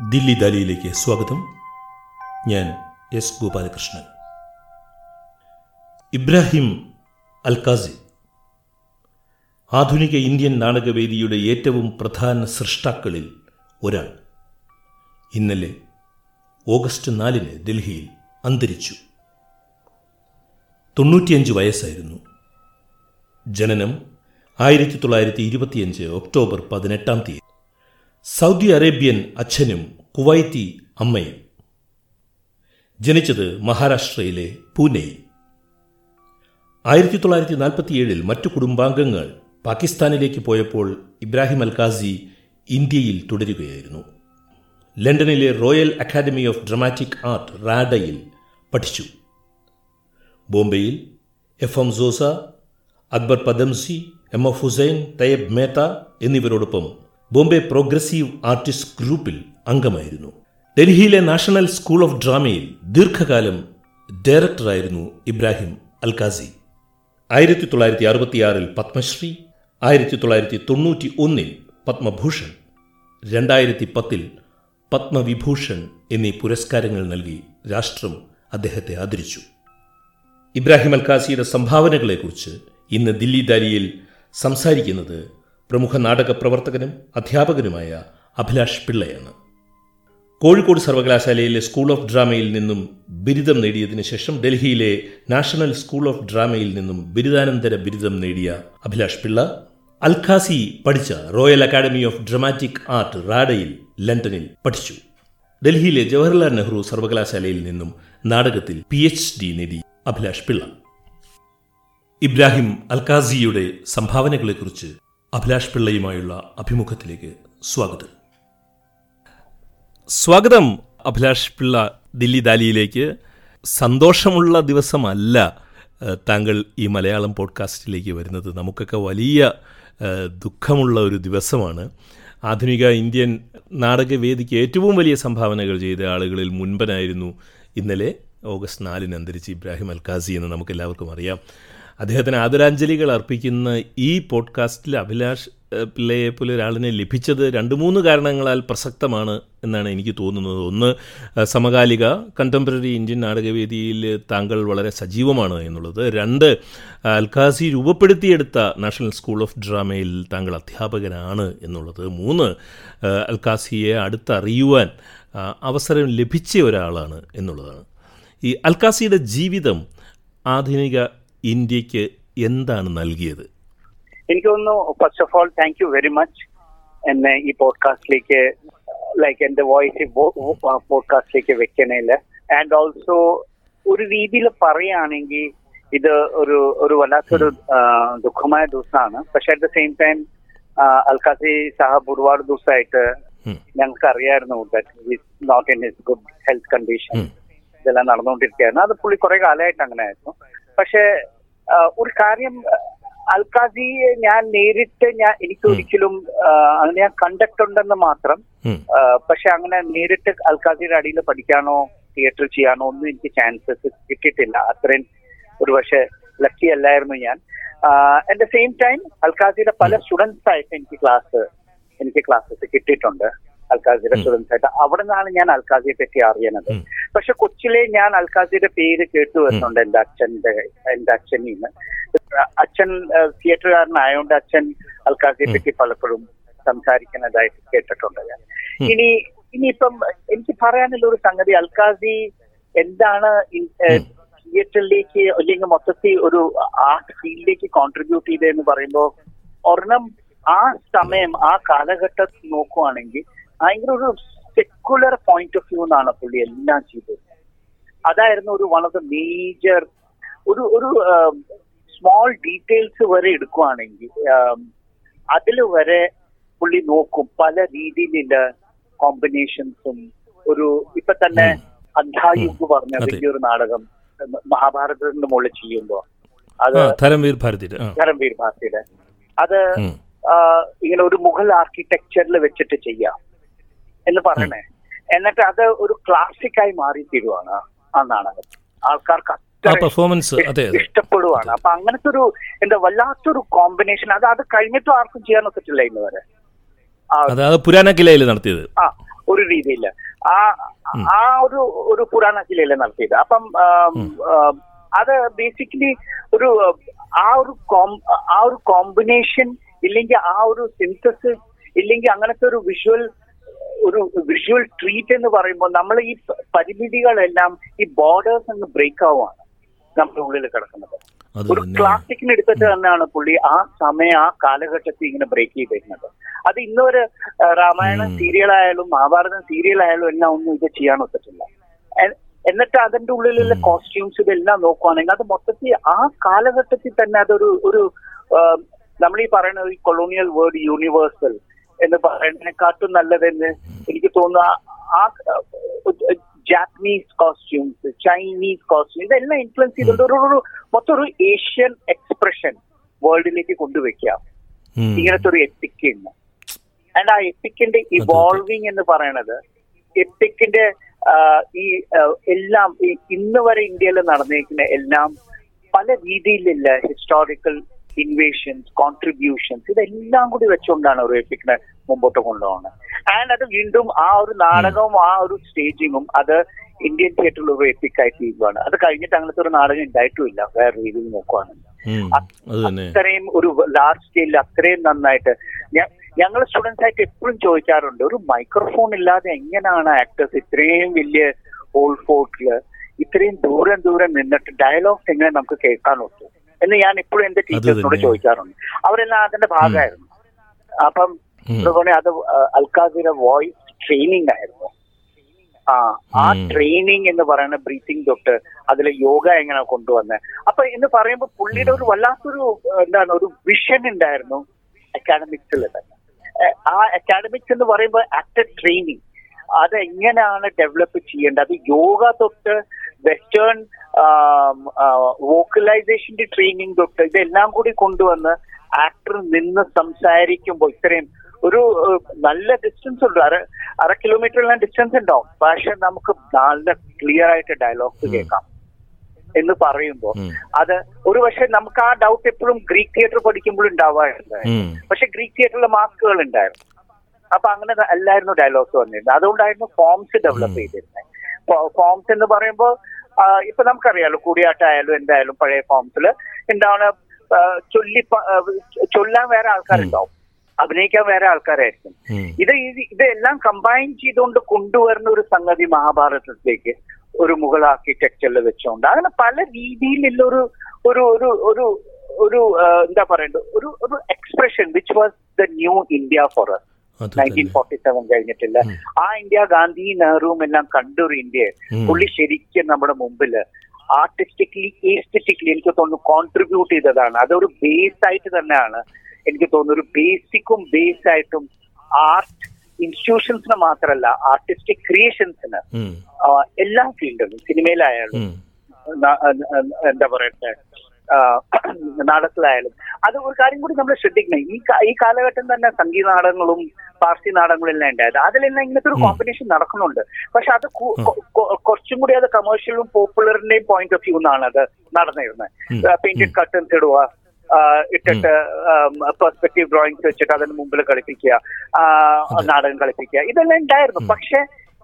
ദില്ലി ദാലിയിലേക്ക് സ്വാഗതം. ഞാൻ എസ് ഗോപാലകൃഷ്ണൻ. ഇബ്രാഹിം അൽകാസി. ആധുനിക ഇന്ത്യൻ നാടകവേദിയുടെ ഏറ്റവും പ്രധാന സൃഷ്ടാക്കളിൽ ഒരാൾ. ഇന്നലെ ഓഗസ്റ്റ് നാലിന് ഡൽഹിയിൽ അന്തരിച്ചു. തൊണ്ണൂറ്റിയഞ്ച് വയസ്സായിരുന്നു. ജനനം ആയിരത്തി തൊള്ളായിരത്തി ഇരുപത്തിയഞ്ച് ഒക്ടോബർ പതിനെട്ടാം തീയതി. സൗദി അറേബ്യൻ അച്ഛനും കുവൈത്തി അമ്മയും. ജനിച്ചത് മഹാരാഷ്ട്രയിലെ പൂനെ ആയിരത്തി തൊള്ളായിരത്തി നാൽപ്പത്തിയേഴിൽ മറ്റു കുടുംബാംഗങ്ങൾ പാകിസ്ഥാനിലേക്ക് പോയപ്പോൾ ഇബ്രാഹിം അൽകാസി ഇന്ത്യയിൽ തുടരുകയായിരുന്നു. ലണ്ടനിലെ royal academy of dramatic art റാഡയിൽ പഠിച്ചു. ബോംബെയിൽ F M Souza Akbar Padamsee M F Husain Tyeb Mehta എന്നിവരോടൊപ്പം ബോംബെ പ്രോഗ്രസീവ് ആർട്ടിസ്റ്റ് ഗ്രൂപ്പിൽ അംഗമായിരുന്നു. ഡൽഹിയിലെ നാഷണൽ സ്കൂൾ ഓഫ് ഡ്രാമയിൽ ദീർഘകാലം ഡയറക്ടറായിരുന്നു ഇബ്രാഹിം അൽകാസി ആയിരത്തി തൊള്ളായിരത്തി അറുപത്തിയാറിൽ പത്മശ്രീ ആയിരത്തി തൊള്ളായിരത്തി തൊണ്ണൂറ്റി ഒന്നിൽ പത്മഭൂഷൺ രണ്ടായിരത്തി പത്തിൽ പത്മവിഭൂഷൺ എന്നീ പുരസ്കാരങ്ങൾ നൽകി രാഷ്ട്രം അദ്ദേഹത്തെ ആദരിച്ചു. ഇബ്രാഹിം അൽകാസിയുടെ സംഭാവനകളെക്കുറിച്ച് ഇന്ന് ദില്ലി ദാലിയിൽ സംസാരിക്കുന്നത് പ്രമുഖ നാടക പ്രവർത്തകനും അധ്യാപകനുമായ അഭിലാഷ് പിള്ളയാണ്. കോഴിക്കോട് സർവകലാശാലയിലെ സ്കൂൾ ഓഫ് ഡ്രാമയിൽ നിന്നും ബിരുദം നേടിയതിനു ശേഷം ഡൽഹിയിലെ നാഷണൽ സ്കൂൾ ഓഫ് ഡ്രാമയിൽ നിന്നും ബിരുദാനന്തര ബിരുദം നേടിയ അഭിലാഷ് പിള്ള അൽഖാസി പഠിച്ച royal academy of dramatic art റാഡയിൽ ലണ്ടനിൽ പഠിച്ചു. ഡൽഹിയിലെ ജവഹർലാൽ നെഹ്റു സർവകലാശാലയിൽ നിന്നും നാടകത്തിൽ പി എച്ച് ഡി നേടി അഭിലാഷ് പിള്ള. ഇബ്രാഹിം അൽഖാസിയുടെ സംഭാവനകളെക്കുറിച്ച് അഭിലാഷ് പിള്ളയുമായുള്ള അഭിമുഖത്തിലേക്ക് സ്വാഗതം. സ്വാഗതം അഭിലാഷ് പിള്ള ദില്ലി ദാലിയിലേക്ക്. സന്തോഷമുള്ള ദിവസമല്ല താങ്കൾ ഈ മലയാളം പോഡ്കാസ്റ്റിലേക്ക് വരുന്നത്. നമുക്കൊക്കെ വലിയ ദുഃഖമുള്ള ഒരു ദിവസമാണ്. ആധുനിക ഇന്ത്യൻ നാടകവേദിക്ക് ഏറ്റവും വലിയ സംഭാവനകൾ ചെയ്ത ആളുകളിൽ മുൻപനായിരുന്നു ഇന്നലെ ഓഗസ്റ്റ് നാലിന് അന്തരിച്ച് ഇബ്രാഹിം അൽക്കാസി എന്ന് നമുക്കെല്ലാവർക്കും അറിയാം. അദ്ദേഹത്തിന് ആദരാഞ്ജലികൾ അർപ്പിക്കുന്ന ഈ പോഡ്കാസ്റ്റിൽ അഭിലാഷ് പിള്ളയെ പോലെ ഒരാളിനെ ലഭിച്ചത് രണ്ട് മൂന്ന് കാരണങ്ങളാൽ പ്രസക്തമാണ് എന്നാണ് എനിക്ക് തോന്നുന്നത്. ഒന്ന് സമകാലിക കണ്ടംപററി ഇന്ത്യൻ നാടകവേദിയിൽ താങ്കൾ വളരെ സജീവമാണ് എന്നുള്ളത്. രണ്ട് അൽഖാസി രൂപപ്പെടുത്തിയെടുത്ത നാഷണൽ സ്കൂൾ ഓഫ് ഡ്രാമയിൽ താങ്കൾ അധ്യാപകനാണ് എന്നുള്ളത്. മൂന്ന് അൽഖാസിയെ അടുത്തറിയുവാൻ അവസരം ലഭിച്ച ഒരാളാണ് എന്നുള്ളതാണ്. ഈ അൽഖാസിയുടെ ജീവിതം ആധുനിക ഇന്ത്യയ്ക്ക് എന്താണ് നൽകിയത്? എനിക്ക് തോന്നുന്നു first of all thank you very much എന്നെ ഈ പോഡ്കാസ്റ്റിലേക്ക് ലൈക്ക് എന്റെ വോയിസ് പോഡ്കാസ്റ്റിലേക്ക് വെക്കണേൽ ആൻഡ് ഓൾസോ ഒരു രീതിയിൽ പറയുകയാണെങ്കിൽ ഇത് ഒരു ഒരു വല്ലാത്തൊരു ദുഃഖമായ ദിവസമാണ്. പക്ഷെ at the same time Alkazi sahab ഒരുപാട് ദിവസമായിട്ട്. ഞങ്ങൾക്ക് അറിയായിരുന്നു that not in his good health condition. ഇതെല്ലാം നടന്നുകൊണ്ടിരിക്കുകയായിരുന്നു. അത് പുള്ളി കുറെ കാലമായിട്ട് അങ്ങനെ ആയിരുന്നു പക്ഷെ ഒരു കാര്യം അൽകാസി ഞാൻ നേരിട്ട് ഞാൻ എനിക്ക് ഒരിക്കലും അങ്ങനെ ഞാൻ കണ്ടിട്ടുണ്ടെന്ന് മാത്രം. പക്ഷെ അങ്ങനെ നേരിട്ട് അൽകാസിയുടെ അടിയിൽ പഠിക്കാനോ തിയേറ്റർ ചെയ്യാനോ ഒന്നും എനിക്ക് ചാൻസസ് കിട്ടിയിട്ടില്ല. അത്രയും ഒരു പക്ഷെ ലക്കി അല്ലായിരുന്നു ഞാൻ. അറ്റ് ദ സെയിം ടൈം അൽകാസിയുടെ പല സ്റ്റുഡൻസ് ആയിട്ട് എനിക്ക് ക്ലാസ് എനിക്ക് ക്ലാസ്സസ് കിട്ടിയിട്ടുണ്ട്. അൽകാസിയുടെ സ്റ്റുഡൻസ് ആയിട്ട്. അവിടെ നിന്നാണ് ഞാൻ അൽകാസിയെ പറ്റി അറിയുന്നത്. പക്ഷെ കൊച്ചിലെ ഞാൻ അൽക്കാസിയുടെ പേര് കേട്ടു വരുന്നുണ്ട് എന്റെ അച്ഛന്റെ എന്റെ അച്ഛനിൽ നിന്ന് അച്ഛൻ തിയേറ്ററുകാരനായതുകൊണ്ട് അച്ഛൻ അൽക്കാസിയെ പറ്റി പലപ്പോഴും സംസാരിക്കുന്നതായിട്ട് കേട്ടിട്ടുണ്ട് ഞാൻ. ഇനി ഇനിയിപ്പം എനിക്ക് പറയാനുള്ള ഒരു സംഗതി അൽക്കാസി എന്താണ്. തിയേറ്ററിലേക്ക് അല്ലെങ്കിൽ മൊത്തത്തിൽ ഒരു ആർട്ട് ഫീൽഡിലേക്ക് കോൺട്രിബ്യൂട്ട് ചെയ്തതെന്ന് പറയുമ്പോൾ ഒരെണ്ണം ആ സമയം ആ കാലഘട്ടം നോക്കുവാണെങ്കിൽ ഭയങ്കര ഒരു സെക്കുലർ പോയിന്റ് ഓഫ് വ്യൂ എന്നാണ് പുള്ളി എല്ലാം ചെയ്തത്. അതായിരുന്നു ഒരു വൺ ഓഫ് ദ മേജർ ഒരു ഒരു സ്മോൾ ഡീറ്റെയിൽസ് വരെ എടുക്കുവാണെങ്കിൽ അതിൽ വരെ പുള്ളി നോക്കും പല രീതിയിലുള്ള കോമ്പിനേഷൻസും ഒരു ഇപ്പൊ തന്നെ. അന്ധായുഗ് പറഞ്ഞ. വലിയൊരു നാടകം മഹാഭാരതത്തിന്റെ മുകളിൽ ചെയ്യുമ്പോ അത് ധരംവീർ ഭാരതിയുടെ ധരംവീർ ഭാരതിയുടെ. അത് ഇങ്ങനെ ഒരു മുഗൾ ആർക്കിടെക്ചറിൽ വെച്ചിട്ട് ചെയ്യാം. എന്ന് പറയണേ. എന്നിട്ട് അത് ഒരു ക്ലാസിക്കായി മാറി തീരുവാണ് ആ- നാടകം ആൾക്കാർക്ക് പെർഫോമൻസ് ഇഷ്ടപ്പെടുവാണ്. അപ്പൊ അങ്ങനത്തെ ഒരു എന്താ വല്ലാത്തൊരു കോമ്പിനേഷൻ അത് അത് കഴിഞ്ഞിട്ടും ആർക്കും ചെയ്യാൻ ഒക്കത്തില്ല ഇന്ന് വരെ. ആ, അത് അത് പുരാന കിലയിൽ നടത്തിയത്. ആ ഒരു രീതിയിൽ ആ ആ ഒരു ഒരു പുരാണ കിലയിൽ നടത്തിയത്. അപ്പം അത് ബേസിക്കലി ഒരു ആ ഒരു കോം- ആ ഒരു കോമ്പിനേഷൻ ഇല്ലെങ്കിൽ ആ ഒരു സിന്തസിസ് ഇല്ലെങ്കിൽ അങ്ങനത്തെ ഒരു വിഷ്വൽ ഒരു വിഷ്വൽ ട്രീറ്റ് എന്ന് പറയുമ്പോൾ നമ്മൾ ഈ പരിമിതികളെല്ലാം ഈ ബോർഡേഴ്സ് അങ്ങ് ബ്രേക്ക് ആവുകയാണ് നമ്മുടെ ഉള്ളിൽ കിടക്കുന്നത്. ഒരു ക്ലാസിക്കിന് എടുത്തിട്ട് തന്നെയാണ് പുള്ളി ആ സമയം ആ കാലഘട്ടത്തിൽ ഇങ്ങനെ ബ്രേക്ക് ചെയ്തിരുന്നത്. അത് ഇന്നൊരു രാമായണ ആയാലും മഹാഭാരതം സീരിയലായാലും എല്ലാം ഒന്നും ഇത് ചെയ്യാൻ ഒത്തിട്ടില്ല എന്നിട്ട് അതിന്റെ ഉള്ളിലുള്ള കോസ്റ്റ്യൂംസ് ഇതെല്ലാം നോക്കുവാണെങ്കിൽ അത് മൊത്തത്തിൽ ആ കാലഘട്ടത്തിൽ തന്നെ അതൊരു ഒരു നമ്മൾ ഈ പറയുന്ന ഈ കൊളോണിയൽ വേർഡ് യൂണിവേഴ്സൽ എന്ന് പറയുന്നതിനെക്കാട്ടും നല്ലതെന്ന് എനിക്ക് തോന്നുന്ന. ആ- ജാപ്പനീസ് കോസ്റ്റ്യൂംസ് ചൈനീസ് കോസ്റ്റ്യൂം ഇതെല്ലാം ഇൻഫ്ലുവൻസ് ചെയ്തുകൊണ്ട് ഒരു ഒരു മൊത്തം ഒരു ഏഷ്യൻ എക്സ്പ്രഷൻ വേൾഡിലേക്ക് കൊണ്ടുവയ്ക്കാം. ഇങ്ങനത്തെ ഒരു എപ്പിക് ഉണ്ട് ആൻഡ് ആ എപ്പിക്കിന്റെ ഇവോൾവിങ് എന്ന് പറയണത് എപ്പിക്കിന്റെ ഈ എല്ലാം ഇന്ന് വരെ ഇന്ത്യയിൽ നടന്നേക്കുന്ന എല്ലാം പല രീതിയിലുള്ള ഹിസ്റ്റോറിക്കൽ ഇൻവേഷൻസ് കോൺട്രിബ്യൂഷൻസ് ഇതെല്ലാം കൂടി വെച്ചുകൊണ്ടാണ് ഒരു എപ്പിക്കിനെ മുമ്പോട്ട് കൊണ്ടുപോകുന്നത്. ആൻഡ് അത് വീണ്ടും ആ ഒരു നാടകവും ആ ഒരു സ്റ്റേജിങ്ങും അത് ഇന്ത്യൻ തിയേറ്ററിൽ ഒരു എപ്പിക്കായി തീരുവാണ്. അത് കഴിഞ്ഞിട്ട് അങ്ങനത്തെ ഒരു നാടകം ഉണ്ടായിട്ടുമില്ല. വേറെ രീതിയിൽ നോക്കുവാണെങ്കിൽ അത്രയും ഒരു ലാർജ് സ്കെയിലിൽ അത്രയും നന്നായിട്ട് ഞങ്ങൾ സ്റ്റുഡൻസ് ആയിട്ട് എപ്പോഴും ചോദിക്കാറുണ്ട് ഒരു മൈക്രോഫോൺ ഇല്ലാതെ എങ്ങനെയാണ് ആക്ടേഴ്സ് ഇത്രയും വലിയ ഓൾഡ് ഫോർട്ടിൽ ഇത്രയും ദൂരം ദൂരം നിന്നിട്ട് ഡയലോഗ്സ് എങ്ങനെ നമുക്ക് കേൾക്കാൻ ഒത്തു എന്ന് ഞാൻ ഇപ്പോഴും എന്റെ ടീച്ചേഴ്സിനോട്. ചോദിക്കാറുണ്ട്. അവരെല്ലാം അതിന്റെ ഭാഗമായിരുന്നു. അപ്പം. അതുപോലെ അത് അൽക്കാസിയുടെ വോയിസ് ട്രെയിനിങ് ആയിരുന്നു. ആ ആ ട്രെയിനിങ് എന്ന് പറയുന്ന ബ്രീത്തിങ് തൊട്ട് അതിലെ യോഗ എങ്ങനെ കൊണ്ടുവന്ന്. അപ്പൊ എന്ന് പറയുമ്പോൾ പുള്ളിയുടെ ഒരു വല്ലാത്തൊരു എന്താണ് ഒരു വിഷൻ ഉണ്ടായിരുന്നു അക്കാഡമിക്സിൽ തന്നെ ആ അക്കാഡമിക്സ് എന്ന് പറയുമ്പോൾ ആക്ടർ ട്രെയിനിങ് അത് എങ്ങനെയാണ് ഡെവലപ്പ് ചെയ്യേണ്ടത്? അത് യോഗ തൊട്ട് വെസ്റ്റേൺ വോക്കലൈസേഷന്റെ ട്രെയിനിങ് തൊട്ട് ഇതെല്ലാം കൂടി കൊണ്ടുവന്ന് ആക്ടർ നിന്ന് സംസാരിക്കുമ്പോൾ ഇത്രയും ഒരു നല്ല ഡിസ്റ്റൻസ് ഉണ്ട്. അര അര കിലോമീറ്ററിലും ഡിസ്റ്റൻസ് ഉണ്ടാവും. പക്ഷെ നമുക്ക് നല്ല ക്ലിയർ ആയിട്ട് ഡയലോഗ്സ് കേൾക്കാം എന്ന് പറയുമ്പോൾ. അത് ഒരു പക്ഷെ നമുക്ക് ആ ഡൗട്ട് എപ്പോഴും ഗ്രീക്ക് തിയേറ്റർ പഠിക്കുമ്പോഴും ഉണ്ടാവാറുണ്ട്. പക്ഷെ ഗ്രീക്ക് തിയേറ്ററിലെ മാസ്കുകൾ ഉണ്ടായിരുന്നു. അപ്പൊ അങ്ങനെ അല്ലായിരുന്നു ഡയലോഗ്സ് വന്നിരുന്നത്. അതുകൊണ്ടായിരുന്നു ഫോംസ് ഡെവലപ്പ് ചെയ്തിരുന്നത് ഫോംസ് എന്ന് പറയുമ്പോൾ ഇപ്പൊ നമുക്കറിയാലോ കൂടിയാട്ടായാലും എന്തായാലും പഴയ ഫോംസിൽ എന്താണ് ചൊല്ലി ചൊല്ലാൻ വേറെ ആൾക്കാരുണ്ടാവും. അഭിനയിക്കാൻ വേറെ ആൾക്കാരായിരിക്കും. ഇത് ഇത് ഇതെല്ലാം കമ്പൈൻ ചെയ്തുകൊണ്ട് കൊണ്ടുവരുന്ന ഒരു സംഗതി മഹാഭാരതത്തിലേക്ക് ഒരു മുഗൾ ആർക്കിടെക്ചറിൽ വെച്ചുകൊണ്ട് അങ്ങനെ പല രീതിയിലുള്ള ഒരു ഒരു ഒരു ഒരു ഒരു എന്താ പറയണ്ടത്? ഒരു ഒരു expression which was the new India for us. അത് നയന്റീൻ ഫോർട്ടി സെവൻ കഴിഞ്ഞിട്ടില്ല. ആ ഇന്ത്യ ഗാന്ധി നെഹ്റുവും എല്ലാം കണ്ടൊരു ഇന്ത്യ. പുള്ളി ശരിക്കും നമ്മുടെ മുമ്പിൽ ആർട്ടിസ്റ്റിക്കലി ഏസ്തറ്റിക്കലി എനിക്ക് തോന്നുന്നു കോൺട്രിബ്യൂട്ട് ചെയ്തതാണ്. അതൊരു ബേസ് ആയിട്ട് തന്നെയാണ്. എനിക്ക് തോന്നുന്നു ഒരു ബേസിക്കും ബേസ് ആയിട്ടും ആർട്ട് ഇൻസ്റ്റിറ്റ്യൂഷൻസിന് മാത്രമല്ല ആർട്ടിസ്റ്റിക് ക്രിയേഷൻസിന്. എല്ലാ ഫീൽഡിലും സിനിമയിലായാലും എന്താ പറയട്ടെ? നാടകത്തിലായാലും. അത് ഒരു കാര്യം കൂടി നമ്മൾ ശ്രദ്ധിക്കണം. ഈ ഈ കാലഘട്ടം തന്നെ സംഗീത നാടകങ്ങളും പാർസി നാടകങ്ങളും എല്ലാം ഉണ്ടായത്. അതിലെല്ലാം ഇങ്ങനത്തെ ഒരു കോമ്പിനേഷൻ നടക്കുന്നുണ്ട്. പക്ഷെ അത് കുറച്ചും കൂടി അത് കമേഴ്ഷ്യലും പോപ്പുലറിന്റെയും പോയിന്റ് ഓഫ് വ്യൂ എന്നാണ് അത് നടന്നിരുന്നത്. പെയിന്റഡ് കട്ടൻസ് ഇടുക ഇട്ടിട്ട് പെർസ്പെക്റ്റീവ് ഡ്രോയിങ്സ് വെച്ചിട്ട് അതിന് മുമ്പിൽ കളിപ്പിക്കുക നാടകം കളിപ്പിക്കുക. ഇതെല്ലാം ഉണ്ടായിരുന്നു. പക്ഷെ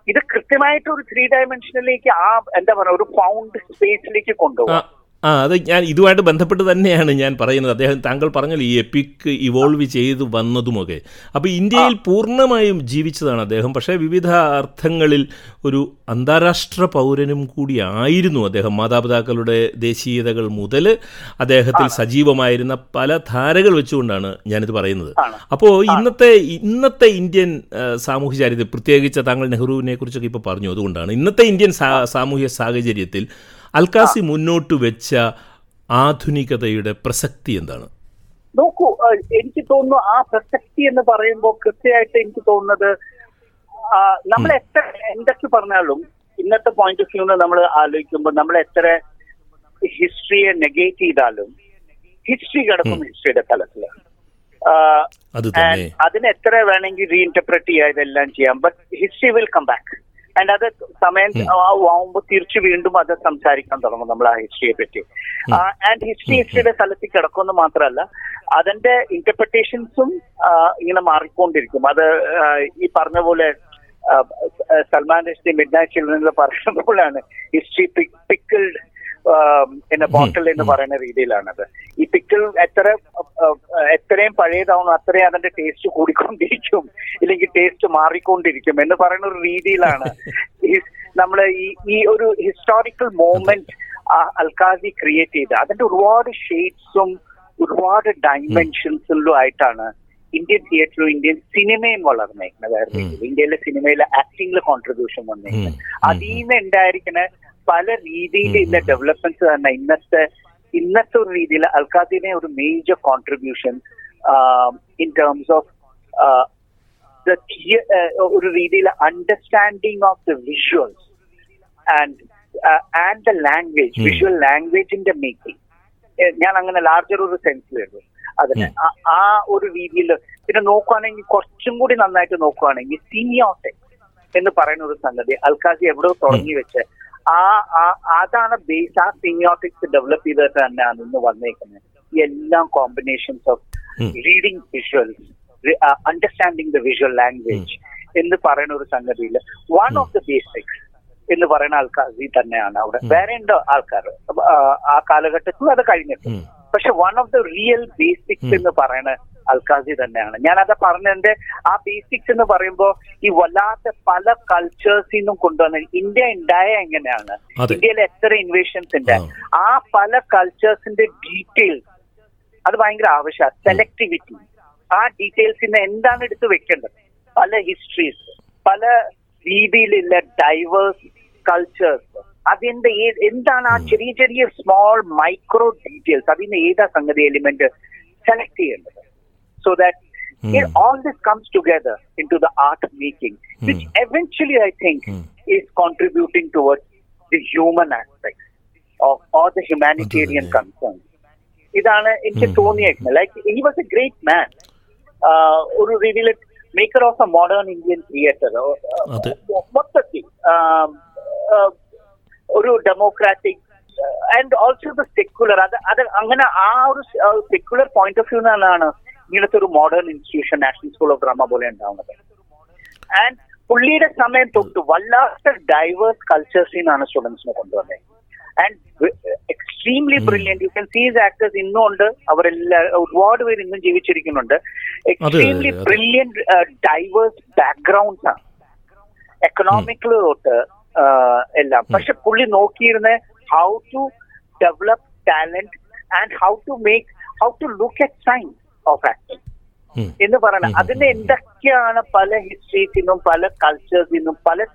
ഇത് കൃത്യമായിട്ട് ഒരു ത്രീ ഡയമെൻഷനിലേക്ക് ആ എന്താ പറയുക ഒരു ഫൗണ്ട് സ്പേസിലേക്ക് ആ, കൊണ്ടുപോകാം ആ അത് ഞാൻ ഇതുമായിട്ട് ബന്ധപ്പെട്ട് തന്നെയാണ് ഞാൻ പറയുന്നത്. അദ്ദേഹം താങ്കൾ പറഞ്ഞല്ലോ ഈ എപ്പിക് ഇവോൾവ് ചെയ്ത് വന്നതുമൊക്കെ. അപ്പോൾ ഇന്ത്യയിൽ പൂർണമായും ജീവിച്ചതാണ് അദ്ദേഹം. പക്ഷേ വിവിധ അർത്ഥങ്ങളിൽ ഒരു അന്താരാഷ്ട്ര പൗരനും കൂടി ആയിരുന്നു അദ്ദേഹം. മാതാപിതാക്കളുടെ ദേശീയതകൾ മുതൽ അദ്ദേഹത്തിൽ സജീവമായിരുന്ന പല ധാരകൾ വെച്ചുകൊണ്ടാണ് ഞാനിത് പറയുന്നത്. അപ്പോൾ ഇന്നത്തെ ഇന്നത്തെ ഇന്ത്യൻ സാമൂഹ്യ ചാരിത്രം പ്രത്യേകിച്ച് താങ്കൾ നെഹ്റുവിനെ കുറിച്ചൊക്കെ ഇപ്പോൾ പറഞ്ഞു. അതുകൊണ്ടാണ് ഇന്നത്തെ ഇന്ത്യൻ സാമൂഹ്യ സാഹചര്യത്തിൽ അൽക്കാസി മുന്നോട്ട് വെച്ച ആധുനികതയുടെ പ്രസക്തി എന്താണ്? നോക്കൂ എനിക്ക് തോന്നുന്നു ആ പ്രസക്തി എന്ന് പറയുമ്പോൾ കൃത്യമായിട്ട് എനിക്ക് തോന്നുന്നത് നമ്മൾ എത്ര എന്തൊക്കെ പറഞ്ഞാലും ഇന്നത്തെ പോയിന്റ് ഓഫ് വ്യൂന്ന് നമ്മൾ ആലോചിക്കുമ്പോൾ നമ്മൾ എത്ര ഹിസ്റ്ററിയെ നെഗേറ്റ് ചെയ്താലും ഹിസ്റ്ററി കിടക്കും ഹിസ്റ്ററിയുടെ തലത്തിൽ അതിന് എത്ര വേണമെങ്കിൽ റീഇന്റർപ്രറ്റ് ചെയ്യാം ഇതെല്ലാം ചെയ്യാം. But history will come back and അത് സമയം ആവുമ്പോൾ തിരിച്ചു വീണ്ടും അത് സംസാരിക്കാൻ തുടങ്ങും നമ്മൾ ആ ഹിസ്റ്ററിയെ പറ്റി. ആൻഡ് ഹിസ്റ്ററി ഹിസ്റ്ററിയുടെ സ്ഥലത്തിൽ കിടക്കുമെന്ന് മാത്രമല്ല അതിന്റെ ഇന്റർപ്രിട്ടേഷൻസും ഇങ്ങനെ മാറിക്കൊണ്ടിരിക്കും. അത് ഈ പറഞ്ഞ പോലെ Salman history midnight children പറയുന്ന പോലെയാണ്. ഹിസ്റ്ററി പിക്കിൾഡ് എന്ന ബോട്ടിൽ എന്ന് പറയുന്ന രീതിയിലാണത്. ഈ പിക്കിൾ എത്ര എത്രയും പഴയതാവണം അത്രയും അതിന്റെ ടേസ്റ്റ് കൂടിക്കൊണ്ടിരിക്കും ഇല്ലെങ്കിൽ ടേസ്റ്റ് മാറിക്കൊണ്ടിരിക്കും എന്ന് പറയുന്ന ഒരു രീതിയിലാണ് നമ്മൾ ഈ ഈ ഒരു ഹിസ്റ്റോറിക്കൽ മൂമെന്റ് അൽക്കാസി ക്രിയേറ്റ് ചെയ്ത്. അതിന്റെ ഒരുപാട് ഷെയ്ഡ്സും ഒരുപാട് ഡയമെൻഷൻസിലും ആയിട്ടാണ് ഇന്ത്യൻ തിയേറ്ററും ഇന്ത്യൻ സിനിമയും വളർന്നേക്കുന്നത് ഇന്ത്യയിലെ സിനിമയിലെ ആക്ടിംഗിലെ കോൺട്രിബ്യൂഷൻ വന്നേക്കുന്നത് അതിൽ നിന്ന് ഉണ്ടായിരിക്കുന്ന പല രീതിയിൽ രീതിയിലുള്ള ഡെവലപ്മെന്റ്സ് തന്നെ ഇന്നത്തെ ഇന്നത്തെ ഒരു രീതിയിൽ അൽക്കാദിനെ ഒരു major contribution in terms of ഒരു രീതിയിൽ understanding of the visuals and and the language visual ലാംഗ്വേജിന്റെ making ഞാൻ അങ്ങനെ ലാർജർ ഒരു സെൻസ് വരുന്നു അതിന് ആ ഒരു രീതിയിൽ പിന്നെ നോക്കുവാണെങ്കിൽ കുറച്ചും കൂടി നന്നായിട്ട് നോക്കുവാണെങ്കിൽ സീനിയോട്ടെ എന്ന് പറയുന്ന ഒരു സംഗതി അൽക്കാസി എവിടെ തുടങ്ങി വെച്ച്. ആ അതാണ് ബേസ് ആ സിമിയോട്ടിക്സ് ഡെവലപ്പ് ചെയ്തിട്ട് തന്നെയാണ് ഇന്ന് വന്നേക്കുന്നത്. എല്ലാം combinations of reading visuals understanding the visual language എന്ന് പറയുന്ന ഒരു സംഗതിയിൽ വൺ ഓഫ് ദ ബേസിക്സ് എന്ന് പറയുന്ന ആൾക്കാർ തന്നെയാണ് അവിടെ. വേറെ ഉണ്ടോ ആൾക്കാർ ആ കാലഘട്ടത്തിൽ അത് കഴിഞ്ഞിട്ട് പക്ഷെ one of the real basics എന്ന് പറയുന്ന അൽക്കാസി തന്നെയാണ്. ഞാൻ അത് പറഞ്ഞതിന്റെ ആ ബേസിക്സ് എന്ന് പറയുമ്പോൾ ഈ വല്ലാത്ത പല കൾച്ചേഴ്സിൽ നിന്നും കൊണ്ടുവന്ന ഇന്ത്യ ഉണ്ടായ എങ്ങനെയാണ്? ഇന്ത്യയിൽ എത്ര ഇൻവേഷൻസ് ഉണ്ട്? ആ. പല കൾച്ചേഴ്സിന്റെ ഡീറ്റെയിൽസ് അത് ഭയങ്കര ആവശ്യമാണ് സെലക്ടിവിറ്റി ആ ഡീറ്റെയിൽസിന് എന്താണ് എടുത്ത് വെക്കേണ്ടത്? പല ഹിസ്റ്ററീസ് പല രീതിയിലുള്ള ഡൈവേഴ്സ് കൾച്ചേഴ്സ് അതിന്റെ എന്താണ് ആ ചെറിയ ചെറിയ സ്മോൾ മൈക്രോ ഡീറ്റെയിൽസ് അതിന് ഏതാ സംഗതി എലിമെന്റ് സെലക്ട് ചെയ്യേണ്ടത്? So that all this comes together into the art making which eventually I think is contributing towards the human aspect of or the humanitarian concern ഇതാണ് എനിക്ക് തോന്നിയേക്കുന്നത്. Like he was a great man ഒരു രീതിയിൽ maker of a modern Indian theatre മൊത്തത്തിൽ ഒരു democratic and also the secular അത് അത് അങ്ങനെ ആ ഒരു സെക്യുലർ പോയിന്റ് ഓഫ് വ്യൂ നിന്നാണ് ഇങ്ങനത്തെ ഒരു modern institution national school of drama പോലെ ഉണ്ടാവുന്നത്. ആൻഡ് പുള്ളിയുടെ സമയം തൊട്ട് വല്ലാത്ത ഡൈവേഴ്സ് കൾച്ചേഴ്സിൽ നിന്നാണ് സ്റ്റുഡൻസിനെ കൊണ്ടുവന്നത് and extremely brilliant you can sees actors ഇന്നും ഉണ്ട്. അവരെല്ലാ ഒരുപാട് പേര് ഇന്നും ജീവിച്ചിരിക്കുന്നുണ്ട്. എക്സ്ട്രീംലി ബ്രില്യന്റ് ഡൈവേഴ്സ് ബാക്ക്ഗ്രൗണ്ട്സ് ആണ്. എക്കണോമിക്കൽ തൊട്ട് എല്ലാം. പക്ഷെ പുള്ളി നോക്കിയിരുന്ന how to develop talent and how to make how to look at signs of acting എന്ന് പറയുന്നത് അതിന് എന്തൊക്കെയാണ് പല ഹിസ്റ്ററീസിൽ നിന്നും പല കൾച്ചേഴ്സിൽ നിന്നും പല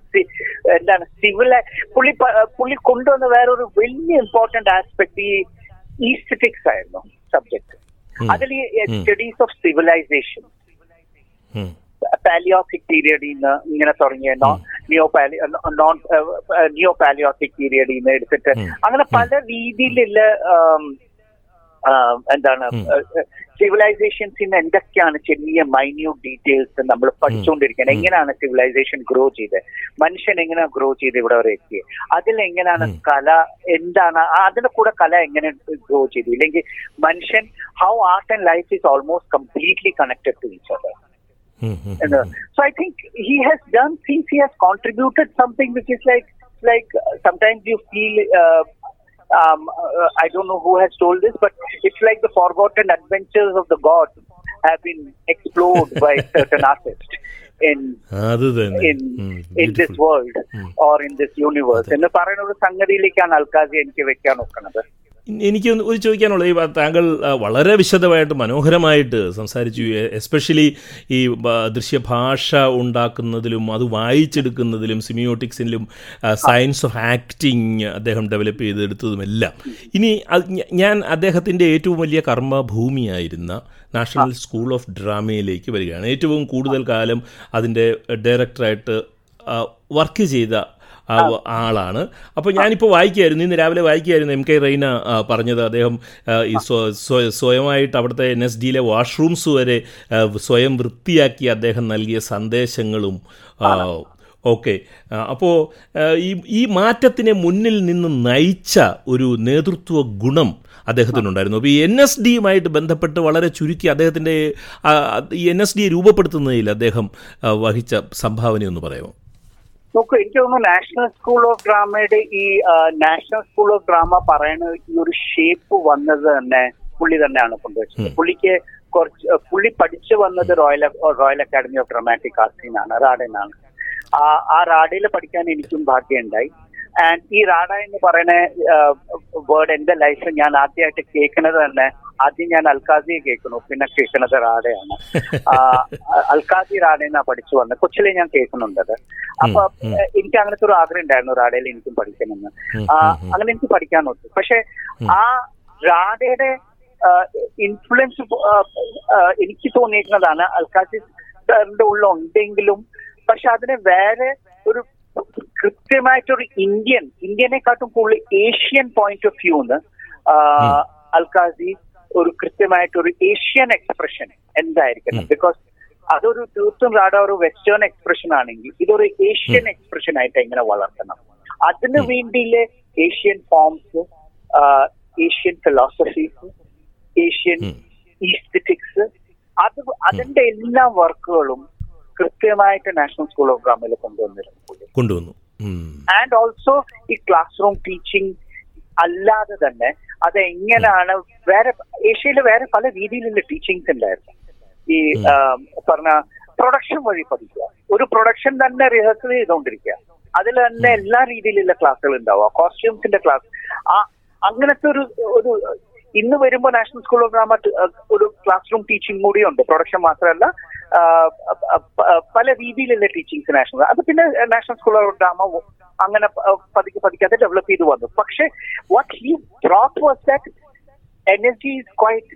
എന്താണ് സിവിൽ പുള്ളി പുള്ളി കൊണ്ടുവന്ന വേറൊരു വലിയ ഇമ്പോർട്ടന്റ് ആസ്പെക്ട് ഈ ഈസ്റ്റിക്സ് ആയിരുന്നു സബ്ജക്ട് അതിൽ ഈ സ്റ്റഡീസ് ഓഫ് സിവിലൈസേഷൻ പാലിയോട്ടിക് പീരിയഡിൽ നിന്ന് ഇങ്ങനെ തുടങ്ങിയ നിയോ പാലി നോൺ നിയോ പാലിയോസിക് പീരിയഡിൽ നിന്ന് എടുത്തിട്ട്. അങ്ങനെ പല രീതിയിലുള്ള എന്താണ് സിവിലൈസേഷൻസിന് എന്തൊക്കെയാണ് ചെറിയ മൈന്യൂട്ട് ഡീറ്റെയിൽസ് നമ്മൾ പഠിച്ചുകൊണ്ടിരിക്കുന്നത് എങ്ങനെയാണ് സിവിലൈസേഷൻ ഗ്രോ ചെയ്ത്? മനുഷ്യൻ എങ്ങനെയാണ് ഗ്രോ ചെയ്ത് ഇവിടെ വരെ എത്തിയത് അതിൽ എങ്ങനെയാണ് കല എന്താണ്? അതിന്റെ കൂടെ കല എങ്ങനെ ഗ്രോ ചെയ്തു? ഇല്ലെങ്കിൽ മനുഷ്യൻ how art and life is almost completely connected to each other so I think he has done things. He has contributed something which is like like uh, sometimes you feel. Uh, um, uh, I don't know who has told this, but it's like the forgotten adventures of the gods have been explored by certain artists in in in this world or in this universe. എന്ന് പറയുന്ന ഒരു സംഗതിയിലേക്കാണ് ആൾക്കാർ എനിക്ക് വെക്കാൻ നോക്കുന്നത് എനിക്ക് ഒരു ചോദിക്കാനുള്ളത് ഈ താങ്കൾ വളരെ വിശദമായിട്ട് മനോഹരമായിട്ട് സംസാരിച്ചു. എസ്പെഷ്യലി ഈ ദൃശ്യഭാഷ ഉണ്ടാക്കുന്നതിലും അത് വായിച്ചെടുക്കുന്നതിലും സിമിയോട്ടിക്സിലും സയൻസ് ഓഫ് ആക്ടിങ് അദ്ദേഹം ഡെവലപ്പ് ചെയ്തെടുത്തതുമെല്ലാം ഇനി ഞാൻ അദ്ദേഹത്തിന്റെ ഏറ്റവും വലിയ കർമ്മഭൂമിയായിരുന്ന നാഷണൽ സ്കൂൾ ഓഫ് ഡ്രാമയിലേക്ക് വരികയാണ്. ഏറ്റവും കൂടുതൽ കാലം അതിന്റെ ഡയറക്ടറായിട്ട് വർക്ക് ചെയ്ത ആളാണ്. അപ്പോൾ ഞാനിപ്പോൾ വായിക്കുകയായിരുന്നു ഇന്ന് രാവിലെ വായിക്കുകയായിരുന്നു എം കെ റെയ്ന പറഞ്ഞത്. അദ്ദേഹം സ്വയമായിട്ട് അവിടുത്തെ എൻ എസ് ഡിയിലെ വാഷ്റൂംസ് വരെ സ്വയം വൃത്തിയാക്കി അദ്ദേഹം നൽകിയ സന്ദേശങ്ങളും ഓക്കെ. അപ്പോൾ ഈ ഈ മാറ്റത്തിനെ മുന്നിൽ നിന്ന് നയിച്ച ഒരു നേതൃത്വ ഗുണം അദ്ദേഹത്തിനുണ്ടായിരുന്നു. അപ്പോൾ ഈ എൻ എസ് ഡിയുമായിട്ട് ബന്ധപ്പെട്ട് വളരെ ചുരുക്കി അദ്ദേഹത്തിന്റെ ഈ എൻ എസ് ഡിയെ രൂപപ്പെടുത്തുന്നതിൽ അദ്ദേഹം വഹിച്ച സംഭാവനയൊന്ന് പറയാമോ? നോക്കൂ എനിക്ക് തോന്നുന്നു നാഷണൽ സ്കൂൾ ഓഫ് ഡ്രാമയുടെ ഈ നാഷണൽ സ്കൂൾ ഓഫ് ഡ്രാമ പറയുന്ന ഈ ഒരു ഷേപ്പ് വന്നത് തന്നെ പുള്ളി തന്നെയാണ് കൊണ്ടുവച്ചത്. പുള്ളിക്ക് കുറച്ച് പുള്ളി പഠിച്ചു വന്നത് royal royal academy of dramatic ആർട്സിനാണ് റാഡനാണ് ആ ആ റാഡയിൽ പഠിക്കാൻ എനിക്കും ഭാഗ്യമുണ്ടായി. ആൻഡ് ഈ റാഡ എന്ന് പറയുന്ന വേർഡ് എന്റെ ലൈഫിൽ ഞാൻ ആദ്യമായിട്ട് കേൾക്കുന്നത് തന്നെ ആദ്യം ഞാൻ അൽഖാസിയെ കേൾക്കുന്നു. പിന്നെ കേൾക്കുന്നത് റാഡയാണ് അൽഖാസി റാഡയെന്നാ പഠിച്ചു വന്നത്. കൊച്ചിലെ ഞാൻ കേൾക്കുന്നുണ്ടത് അപ്പൊ എനിക്ക് അങ്ങനത്തെ ഒരു ആഗ്രഹം ഉണ്ടായിരുന്നു റാഡയിൽ എനിക്കും പഠിക്കണമെന്ന്. അങ്ങനെ എനിക്ക് പഠിക്കാൻ നോക്കി പക്ഷെ ആ റാഡയുടെ ഇൻഫ്ലുവൻസ് എനിക്ക് തോന്നിയിരിക്കുന്നതാണ് അൽഖാസി സാറിന്റെ ഉള്ളിൽ ഉണ്ടെങ്കിലും പക്ഷെ അതിനെ വേറെ ഒരു കൃത്യമായിട്ടൊരു ഇന്ത്യൻ ഇന്ത്യനെക്കാട്ടും കൂടുതൽ ഏഷ്യൻ പോയിന്റ് ഓഫ് വ്യൂന്ന് അൽക്കാസി ഒരു കൃത്യമായിട്ടൊരു ഏഷ്യൻ എക്സ്പ്രഷൻ എന്തായിരിക്കണം? ബിക്കോസ് അതൊരു തീർത്തും റാഡ ഒരു വെസ്റ്റേൺ എക്സ്പ്രഷൻ ആണെങ്കിൽ ഇതൊരു ഏഷ്യൻ എക്സ്പ്രഷൻ ആയിട്ട് എങ്ങനെ വളർത്തണം? അതിനു വേണ്ടിയിലെ Asian forms Asian philosophies Asian aesthetics അത് അതിന്റെ എല്ലാ വർക്കുകളും കൃത്യമായിട്ട് നാഷണൽ സ്കൂൾ ഓഫ് ഡ്രാമയിൽ കൊണ്ടുവന്നിരുന്നു. കൊണ്ടുവന്നു. ആൻഡ് ഓൾസോ ഈ ക്ലാസ് റൂം ടീച്ചിങ് അല്ലാതെ തന്നെ അത് എങ്ങനെയാണ് വേറെ ഏഷ്യയിലെ വേറെ പല രീതിയിലുള്ള ടീച്ചിങ്സ് ഉണ്ടായിരുന്നു. ഈ പറഞ്ഞ പ്രൊഡക്ഷൻ വഴി പഠിക്കുക. ഒരു പ്രൊഡക്ഷൻ തന്നെ റിഹേഴ്സൽ ചെയ്തുകൊണ്ടിരിക്കുക. അതിൽ തന്നെ എല്ലാ രീതിയിലുള്ള ക്ലാസ്സുകൾ ഉണ്ടാവുക. കോസ്റ്റ്യൂംസിന്റെ ക്ലാസ് ആ അങ്ങനത്തെ ഒരു ഒരു ഇന്ന് വരുമ്പോൾ നാഷണൽ സ്കൂൾ ഓഫ് ഡ്രാമ ഒരു ക്ലാസ് റൂം ടീച്ചിങ് കൂടിയുണ്ട്. പ്രൊഡക്ഷൻ മാത്രമല്ല പല രീതിയിലുള്ള ടീച്ചിങ്സ് നാഷണൽ അത് പിന്നെ നാഷണൽ സ്കൂൾ ഓഫ് ഡ്രാമ അങ്ങനെ പതുക്കെ പതുക്കെ അത് ഡെവലപ്പ് ചെയ്ത് വന്നു. പക്ഷേ what he brought was that energy is quite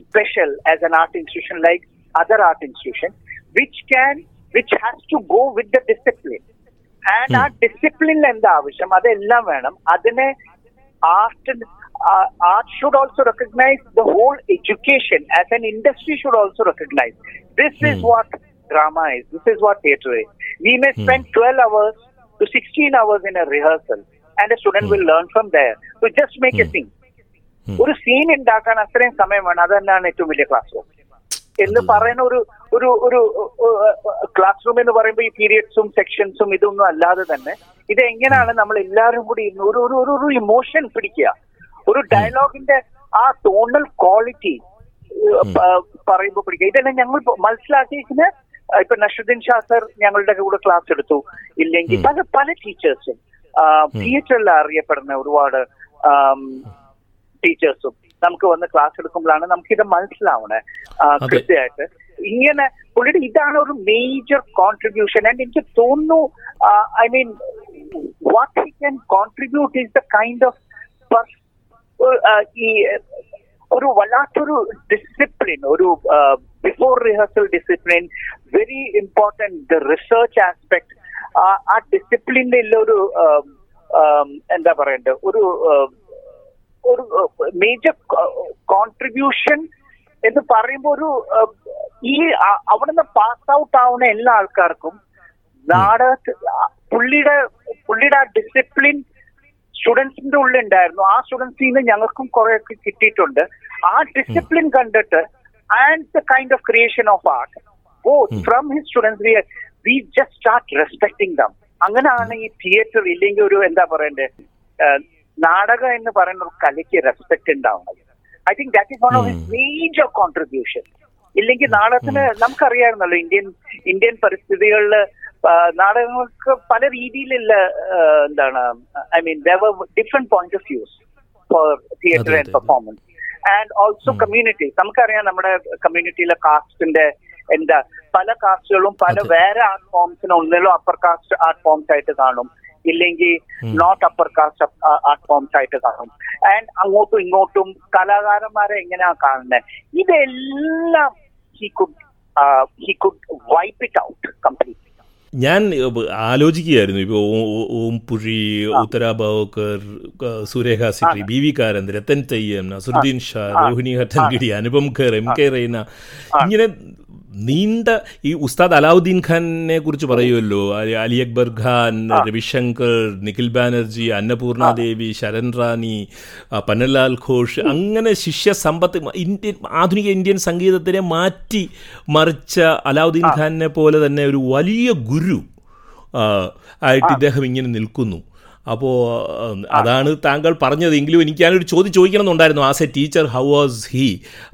special as an art institution like other art institution which can which has to go with the discipline and ആ ഡിസിപ്ലിനിൽ എന്താ ആവശ്യം അതെല്ലാം വേണം. അതിനെ art art should also recognise the whole education as an industry should also recognise this is what drama is this is what theatre is we may spend twelve hours to sixteen hours in a rehearsal and a student will learn from there to just make a scene ഒരു scene ഉണ്ടാക്കാൻ അത്രയും സമയം വേണം. അത് തന്നെയാണ് ഏറ്റവും വലിയ class room എന്ന് പറയുന്ന ഒരു ഒരു ഒരു ക്ലാസ് റൂം എന്ന് പറയുമ്പോൾ ഈ പീരിയഡ്സും സെക്ഷൻസും ഇതൊന്നും അല്ലാതെ തന്നെ ഇത് എങ്ങനെയാണ് നമ്മൾ എല്ലാവരും കൂടി ഒരു ഒരു ഒരു ഇമോഷൻ പിടിക്കുക. ഒരു ഡയലോഗിന്റെ ആ ടോണൽ ക്വാളിറ്റി പറയുമ്പോൾ പിടിക്കുക ഇതെല്ലാം ഞങ്ങൾ മനസ്സിലാക്കിയതിന് ഇപ്പൊ നഷുദ്ദീൻ ഷാ സർ ഞങ്ങളുടെ കൂടെ ക്ലാസ് എടുത്തു. ഇല്ലെങ്കിൽ പല പല ടീച്ചേഴ്സും തിയേറ്ററിൽ അറിയപ്പെടുന്ന ഒരുപാട് ടീച്ചേഴ്സും നമുക്ക് വന്ന് ക്ലാസ് എടുക്കുമ്പോഴാണ് നമുക്കിത് മനസ്സിലാവണേ. കൃത്യമായിട്ട്. ഇങ്ങനെ പുള്ളിയുടെ ഇതാണ് ഒരു മേജർ കോൺട്രിബ്യൂഷൻ ആൻഡ് എനിക്ക് തോന്നുന്നു I mean what he can contribute is the kind of ഈ ഒരു വല്ലാത്തൊരു ഡിസിപ്ലിൻ ഒരു before rehearsal discipline very important the research aspect ആ ഡിസിപ്ലിന്റെ ഒരു എന്താ പറയണ്ടത് ഒരു ഒരു മേജർ കോൺട്രിബ്യൂഷൻ എന്ന് പറയുമ്പോൾ ഒരു ഈ അവിടുന്ന് പാസ് ഔട്ട് ആവുന്ന എല്ലാ ആൾക്കാർക്കും നാടകത്തിൽ പുള്ളിയുടെ പുള്ളിയുടെ ആ ഡിസിപ്ലിൻ സ്റ്റുഡൻസിന്റെ ഉള്ളിൽ ഉണ്ടായിരുന്നു. ആ സ്റ്റുഡൻസിൽ നിന്ന് ഞങ്ങൾക്കും കുറെയൊക്കെ കിട്ടിയിട്ടുണ്ട്. ആ ഡിസിപ്ലിൻ കണ്ടിട്ട് and the kind of creation of art both from his students we we just start respecting them അങ്ങനെയാണ് ഈ തിയേറ്റർ ഇല്ലെങ്കിൽ ഒരു എന്താ പറയണ്ടേ? നാടകം എന്ന് പറയുന്ന ഒരു കലയ്ക്ക് റെസ്പെക്ട് ഉണ്ടാവുന്നത്. I think that is one of his major contribution ഇല്ലെങ്കിൽ നാടകത്തിന് നമുക്കറിയാമായിരുന്നല്ലോ ഇന്ത്യൻ ഇന്ത്യൻ പരിസ്ഥിതികളിൽ നാടകങ്ങൾക്ക് പല രീതിയിലുള്ള എന്താണ് I mean there different point of views for theatre and performance and also community നമുക്കറിയാം നമ്മുടെ കമ്മ്യൂണിറ്റിയിലെ കാസ്റ്റിന്റെ എന്താ പല കാസ്റ്റുകളും പല വേറെ ആർട്ട് ഫോംസിന് ഒന്നിലും അപ്പർ കാസ്റ്റ് ആർട്ട് ഫോംസ് ആയിട്ട് കാണും. ഇല്ലെങ്കിൽ not upper caste art forms ആയിട്ട് കാണും. ആൻഡ് അങ്ങോട്ടും ഇങ്ങോട്ടും കലാകാരന്മാരെ എങ്ങനെയാ കാണുന്നത് ഇതെല്ലാം he could he could wipe it out complete ഞാൻ ആലോചിക്കുകയായിരുന്നു. ഇപ്പോൾ Om Puri Uttara Surekha Sikri B V Karanth Ratan Thiyam Naseeruddin Shah Rohini Hattangadi Anupam Kher M K Raina ഇങ്ങനെ നീണ്ട ഈ ഉസ്താദ് അലാവുദ്ദീൻ ഖാനെ കുറിച്ച് പറയുമല്ലോ. അലി അക്ബർ ഖാൻ രവിശങ്കർ നിഖിൽ ബാനർജി അന്നപൂർണ ദേവി ശരൺ റാണി പന്നലാൽ ഘോഷ് അങ്ങനെ ശിഷ്യ സമ്പത്ത് ഇന്ത്യൻ ആധുനിക ഇന്ത്യൻ സംഗീതത്തിനെ മാറ്റി മറിച്ച അലാവുദ്ദീൻ ഖാനെ പോലെ തന്നെ ഒരു വലിയ ഗുരു ആയിട്ട് ഇദ്ദേഹം ഇങ്ങനെ നിൽക്കുന്നു. അപ്പോൾ അതാണ് താങ്കൾ പറഞ്ഞത്. എങ്കിലും എനിക്ക് ഞാനൊരു ചോദ്യം ചോദിക്കണമെന്നുണ്ടായിരുന്നു as a teacher how was he?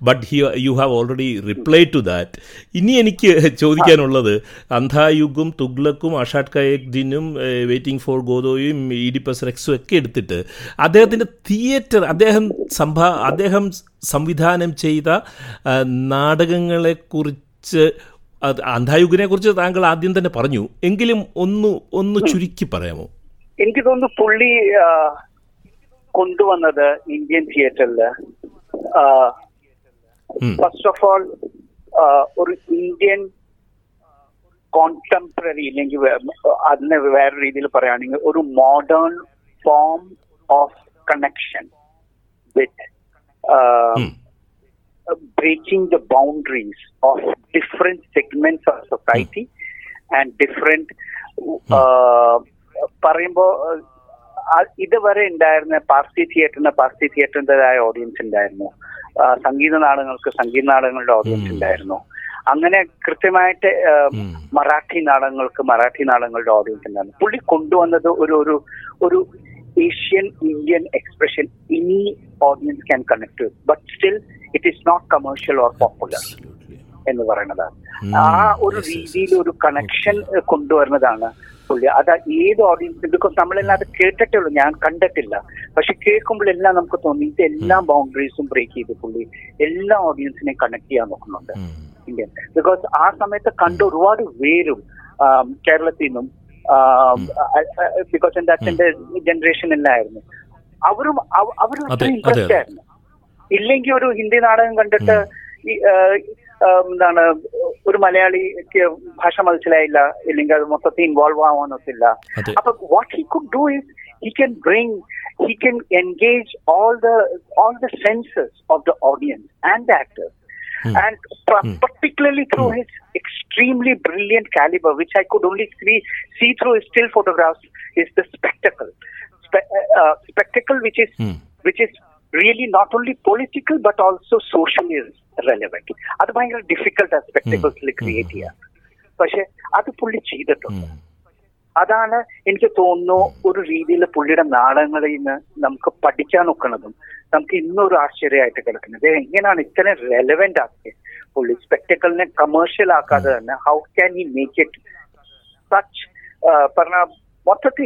But he you have already reply to that. ഇനി എനിക്ക് ചോദിക്കാനുള്ളത് അന്ധായുഗും തുഗ്ലക്കും അഷാഡ് കയക്ദിനും വെയിറ്റിംഗ് ഫോർ ഗോദോയും ഇഡിപ്പസ് റെക്സും ഒക്കെ എടുത്തിട്ട് അദ്ദേഹത്തിന്റെ തിയേറ്റർ അദ്ദേഹം സംഭാ അദ്ദേഹം സംവിധാനം ചെയ്ത നാടകങ്ങളെക്കുറിച്ച് അന്ധായുഗിനെ കുറിച്ച് താങ്കൾ ആദ്യം തന്നെ പറഞ്ഞു. എങ്കിലും ഒന്ന് ഒന്ന് ചുരുക്കി പറയാമോ? എനിക്ക് തോന്നുന്നു പുള്ളി കൊണ്ടുവന്നത് ഇന്ത്യൻ തിയേറ്ററിൽ ഫസ്റ്റ് ഓഫ് ഓൾ ഒരു ഇന്ത്യൻ കോണ്ടംപററി ഇല്ലെങ്കിൽ അതിനെ വേറെ രീതിയിൽ പറയുകയാണെങ്കിൽ ഒരു modern form of connection with breaking the boundaries of different segments of society and and different പറയുമ്പോ uh, ഇതുവരെ ഉണ്ടായിരുന്ന പാർസി തിയേറ്ററിന് പാർസി തിയേറ്ററിന്റെതായ ഓഡിയൻസ് ഉണ്ടായിരുന്നു. സംഗീത നാടകങ്ങൾക്ക് സംഗീത നാടകങ്ങളുടെ ഓഡിയൻസ് ഉണ്ടായിരുന്നു. അങ്ങനെ കൃത്യമായിട്ട്. മറാഠി നാടകങ്ങൾക്ക് മറാഠി നാടകങ്ങളുടെ ഓഡിയൻസ് ഉണ്ടായിരുന്നു. പുള്ളി കൊണ്ടുവന്നത് ഒരു ഒരു ഒരു ഏഷ്യൻ ഇന്ത്യൻ എക്സ്പ്രഷൻ ഇനി audience can connect but still it is not commercial or popular. എന്ന് പറയുന്നത് ആ ഒരു രീതിയിൽ ഒരു കണക്ഷൻ കൊണ്ടുവരുന്നതാണ് പുള്ളി. അത് ഏത് ഓഡിയൻസ് ബിക്കോസ് നമ്മളെല്ലാം അത് കേട്ടിട്ടേ ഉള്ളൂ. ഞാൻ കണ്ടിട്ടില്ല. പക്ഷെ കേൾക്കുമ്പോഴെല്ലാം നമുക്ക് തോന്നി ഇത് എല്ലാ ബൗണ്ടറീസും ബ്രേക്ക് ചെയ്ത് പുള്ളി എല്ലാ ഓഡിയൻസിനെയും കണക്ട് ചെയ്യാൻ നോക്കുന്നുണ്ട്. ഇന്ത്യൻ. ബിക്കോസ് ആ സമയത്ത് കണ്ട ഒരുപാട് പേരും കേരളത്തിൽ നിന്നും ബിക്കോസ് എന്റെ അച്ഛന്റെ ജനറേഷൻ എല്ലായിരുന്നു അവരും അവരും ഇൻട്രസ്റ്റ് ആയിരുന്നു. ഇല്ലെങ്കിൽ ഒരു ഹിന്ദി നാടകം കണ്ടിട്ട് എന്താണ് ഒരു മലയാളിക്ക് ഭാഷ മനസ്സിലായില്ല ഇല്ലെങ്കിൽ അത് മൊത്തത്തിൽ ഇൻവോൾവ് ആവാനൊത്തില്ല അതെ. അപ്പൊ what he could do is he can bring he can engage all the all the senses of the audience and the actors Hmm. and p- particularly through his extremely brilliant caliber, which I could only see, see through his still photographs, is the spectacle. Spe- uh, spectacle which is Hmm. which is really not only political but also socially relevant. അത് ഭയങ്കര difficult ആ create ചെയ്യാം. പക്ഷെ അത് പുള്ളി ചെയ്തിട്ടുണ്ട്. അതാണ് എനിക്ക് തോന്നുന്നു ഒരു രീതിയിൽ പുള്ളിയുടെ നാടകങ്ങളിൽ നിന്ന് നമുക്ക് പഠിക്കാൻ നോക്കുന്നതും നമുക്ക് ഇന്നൊരു ആശ്ചര്യമായിട്ട് കിടക്കുന്നത്. എങ്ങനെയാണ് ഇത്രയും റെലവെന്റ് ആക്കിയത് പുള്ളി സ്പെക്ടക്കിളിനെ കമേഴ്ഷ്യൽ ആക്കാതെ തന്നെ how can he make it such പറഞ്ഞ മൊത്തത്തിൽ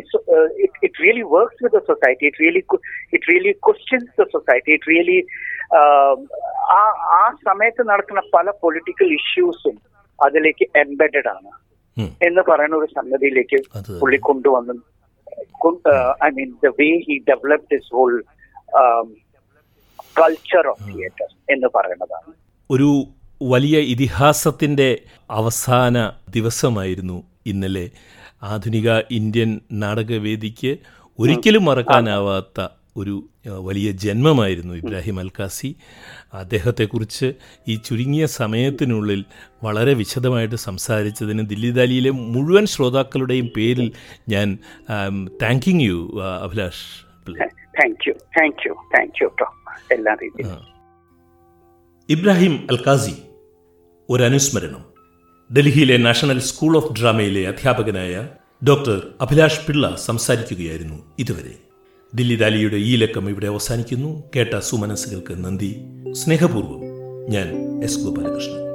it, really really with the the society. Really it it really questions the society. It really, ആ സമയത്ത് നടക്കുന്ന പല പൊളിറ്റിക്കൽ ഇഷ്യൂസും അതിലേക്ക് എംബെഡഡ് ആണ്. എന്ന് പറയുന്ന ഒരു സംഗതിയിലേക്ക് പുള്ളി കൊണ്ടുവന്നു I mean the way he developed this whole culture of theatre എന്ന് പറയുന്നതാണ് ഒരു വലിയ ഇതിഹാസത്തിന്റെ അവസാന ദിവസമായിരുന്നു ഇന്നലെ ആധുനിക ഇന്ത്യൻ നാടകവേദിക്ക് ഒരിക്കലും മറക്കാനാവാത്ത ഒരു വലിയ ജന്മമായിരുന്നു ഇബ്രാഹിം അൽക്കാസി അദ്ദേഹത്തെക്കുറിച്ച് ഈ ചുരുങ്ങിയ സമയത്തിനുള്ളിൽ വളരെ വിശദമായിട്ട് സംസാരിച്ചതിന് ദില്ലി ദാലിയിലെ മുഴുവൻ ശ്രോതാക്കളുടെയും പേരിൽ ഞാൻ thanking you Abhilash Pillai. Thank you thank you thank you എല്ലാ രീതിയിലും. ഇബ്രാഹിം അൽക്കാസി ഒരനുസ്മരണം. ഡൽഹിയിലെ നാഷണൽ സ്കൂൾ ഓഫ് ഡ്രാമയിലെ അധ്യാപകനായ ഡോക്ടർ അഭിലാഷ് പിള്ള സംസാരിക്കുകയായിരുന്നു ഇതുവരെ. ദില്ലി ദാലിയുടെ ഈ ലക്കം ഇവിടെ അവസാനിക്കുന്നു. കേട്ട സുമനസ്സുകൾക്ക് നന്ദി. സ്നേഹപൂർവം ഞാൻ എസ് ഗോപാലകൃഷ്ണൻ.